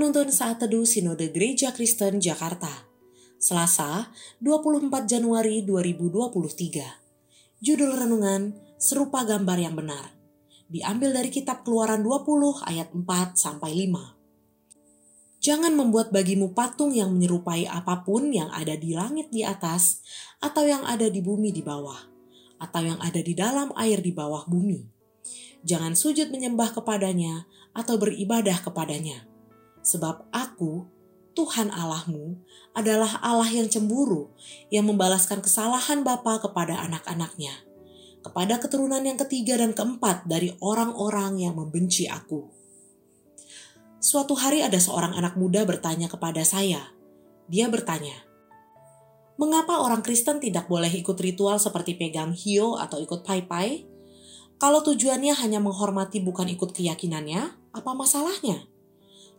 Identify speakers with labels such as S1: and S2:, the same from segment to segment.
S1: Penuntun Saat Teduh Sinode Gereja Kristen Jakarta. Selasa 24 Januari 2023 Judul Renungan Serupa Gambar yang Benar. Diambil dari kitab Keluaran 20 ayat 4 sampai 5 Jangan membuat bagimu patung yang menyerupai apa pun yang ada di langit di atas atau yang ada di bumi di bawah atau yang ada di dalam air di bawah bumi. Jangan sujud menyembah kepadanya atau beribadah kepadanya Sebab aku, Tuhan Allahmu, adalah Allah yang cemburu, yang membalaskan kesalahan Bapa kepada anak-anaknya, kepada keturunan yang ketiga dan keempat dari orang-orang yang membenci aku. Suatu hari ada seorang anak muda bertanya kepada saya. Dia bertanya, Mengapa orang Kristen tidak boleh ikut ritual seperti pegang hio atau ikut pai-pai? Kalau tujuannya hanya menghormati bukan ikut keyakinannya, apa masalahnya?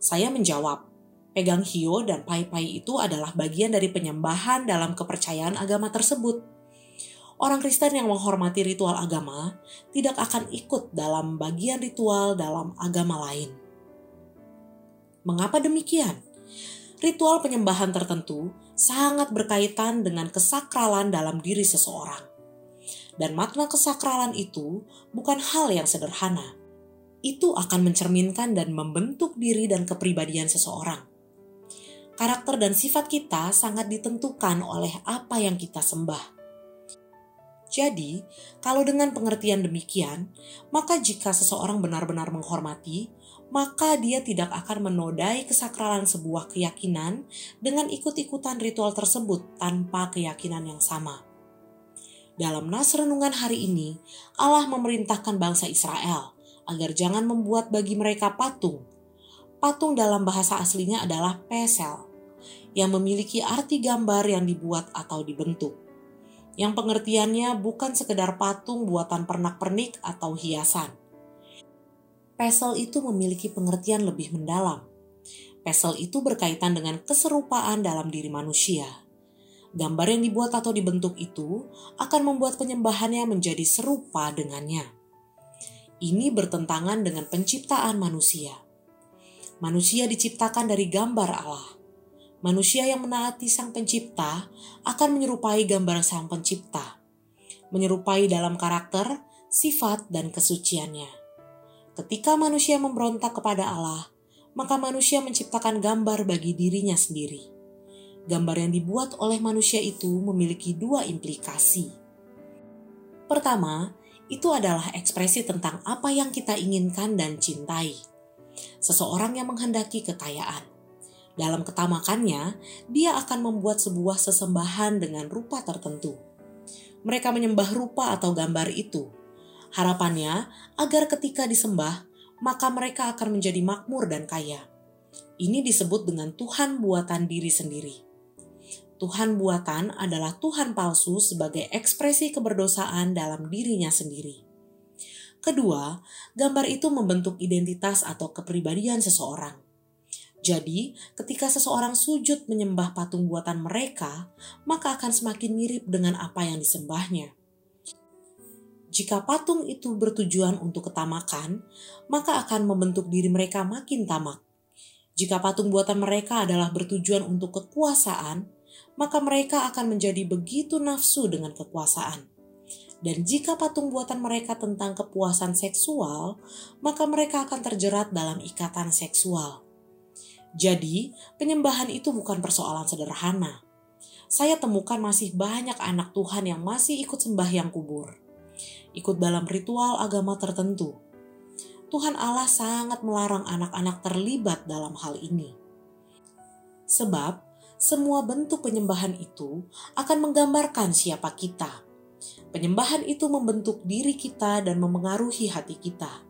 S1: Saya menjawab, pegang hio dan pai-pai itu adalah bagian dari penyembahan dalam kepercayaan agama tersebut. Orang Kristen yang menghormati ritual agama tidak akan ikut dalam bagian ritual dalam agama lain. Mengapa demikian? Ritual penyembahan tertentu sangat berkaitan dengan kesakralan dalam diri seseorang. Dan makna kesakralan itu bukan hal yang sederhana itu akan mencerminkan dan membentuk diri dan kepribadian seseorang. Karakter dan sifat kita sangat ditentukan oleh apa yang kita sembah. Jadi, kalau dengan pengertian demikian, maka jika seseorang benar-benar menghormati, maka dia tidak akan menodai kesakralan sebuah keyakinan dengan ikut-ikutan ritual tersebut tanpa keyakinan yang sama. Dalam nas renungan hari ini, Allah memerintahkan bangsa Israel agar jangan membuat bagi mereka patung. Patung dalam bahasa aslinya adalah pesel, yang memiliki arti gambar yang dibuat atau dibentuk. Yang pengertiannya bukan sekedar patung buatan pernak-pernik atau hiasan. Pesel itu memiliki pengertian lebih mendalam. Pesel itu berkaitan dengan keserupaan dalam diri manusia. Gambar yang dibuat atau dibentuk itu akan membuat penyembahannya menjadi serupa dengannya. Ini bertentangan dengan penciptaan manusia. Manusia diciptakan dari gambar Allah. Manusia yang menaati Sang Pencipta akan menyerupai gambar Sang Pencipta, menyerupai dalam karakter, sifat, dan kesuciannya. Ketika manusia memberontak kepada Allah, maka manusia menciptakan gambar bagi dirinya sendiri. Gambar yang dibuat oleh manusia itu memiliki dua implikasi. Pertama, itu adalah ekspresi tentang apa yang kita inginkan dan cintai. Seseorang yang menghendaki kekayaan. Dalam ketamakannya, dia akan membuat sebuah sesembahan dengan rupa tertentu. Mereka menyembah rupa atau gambar itu. Harapannya agar ketika disembah, maka mereka akan menjadi makmur dan kaya. Ini disebut dengan Tuhan buatan diri sendiri. Tuhan buatan adalah Tuhan palsu sebagai ekspresi keberdosaan dalam dirinya sendiri. Kedua, gambar itu membentuk identitas atau kepribadian seseorang. Jadi, ketika seseorang sujud menyembah patung buatan mereka, maka akan semakin mirip dengan apa yang disembahnya. Jika patung itu bertujuan untuk ketamakan, maka akan membentuk diri mereka makin tamak. Jika patung buatan mereka adalah bertujuan untuk kekuasaan, maka mereka akan menjadi begitu nafsu dengan kekuasaan. Dan jika patung buatan mereka tentang kepuasan seksual, maka mereka akan terjerat dalam ikatan seksual. Jadi, penyembahan itu bukan persoalan sederhana. Saya temukan masih banyak anak Tuhan yang masih ikut sembahyang kubur, ikut dalam ritual agama tertentu. Tuhan Allah sangat melarang anak-anak terlibat dalam hal ini. Sebab, semua bentuk penyembahan itu akan menggambarkan siapa kita. Penyembahan itu membentuk diri kita dan memengaruhi hati kita.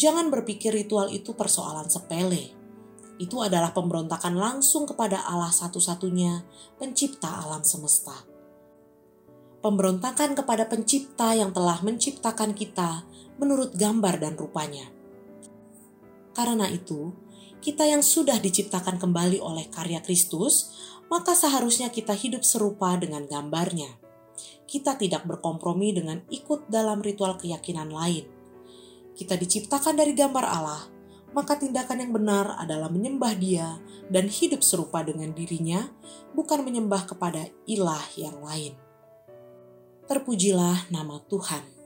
S1: Jangan berpikir ritual itu persoalan sepele. Itu adalah pemberontakan langsung kepada Allah satu-satunya, Pencipta alam semesta. Pemberontakan kepada Pencipta yang telah menciptakan kita menurut gambar dan rupanya. Karena itu, kita yang sudah diciptakan kembali oleh karya Kristus, maka seharusnya kita hidup serupa dengan gambarnya. Kita tidak berkompromi dengan ikut dalam ritual keyakinan lain. Kita diciptakan dari gambar Allah, maka tindakan yang benar adalah menyembah Dia dan hidup serupa dengan dirinya, bukan menyembah kepada ilah yang lain. Terpujilah nama Tuhan.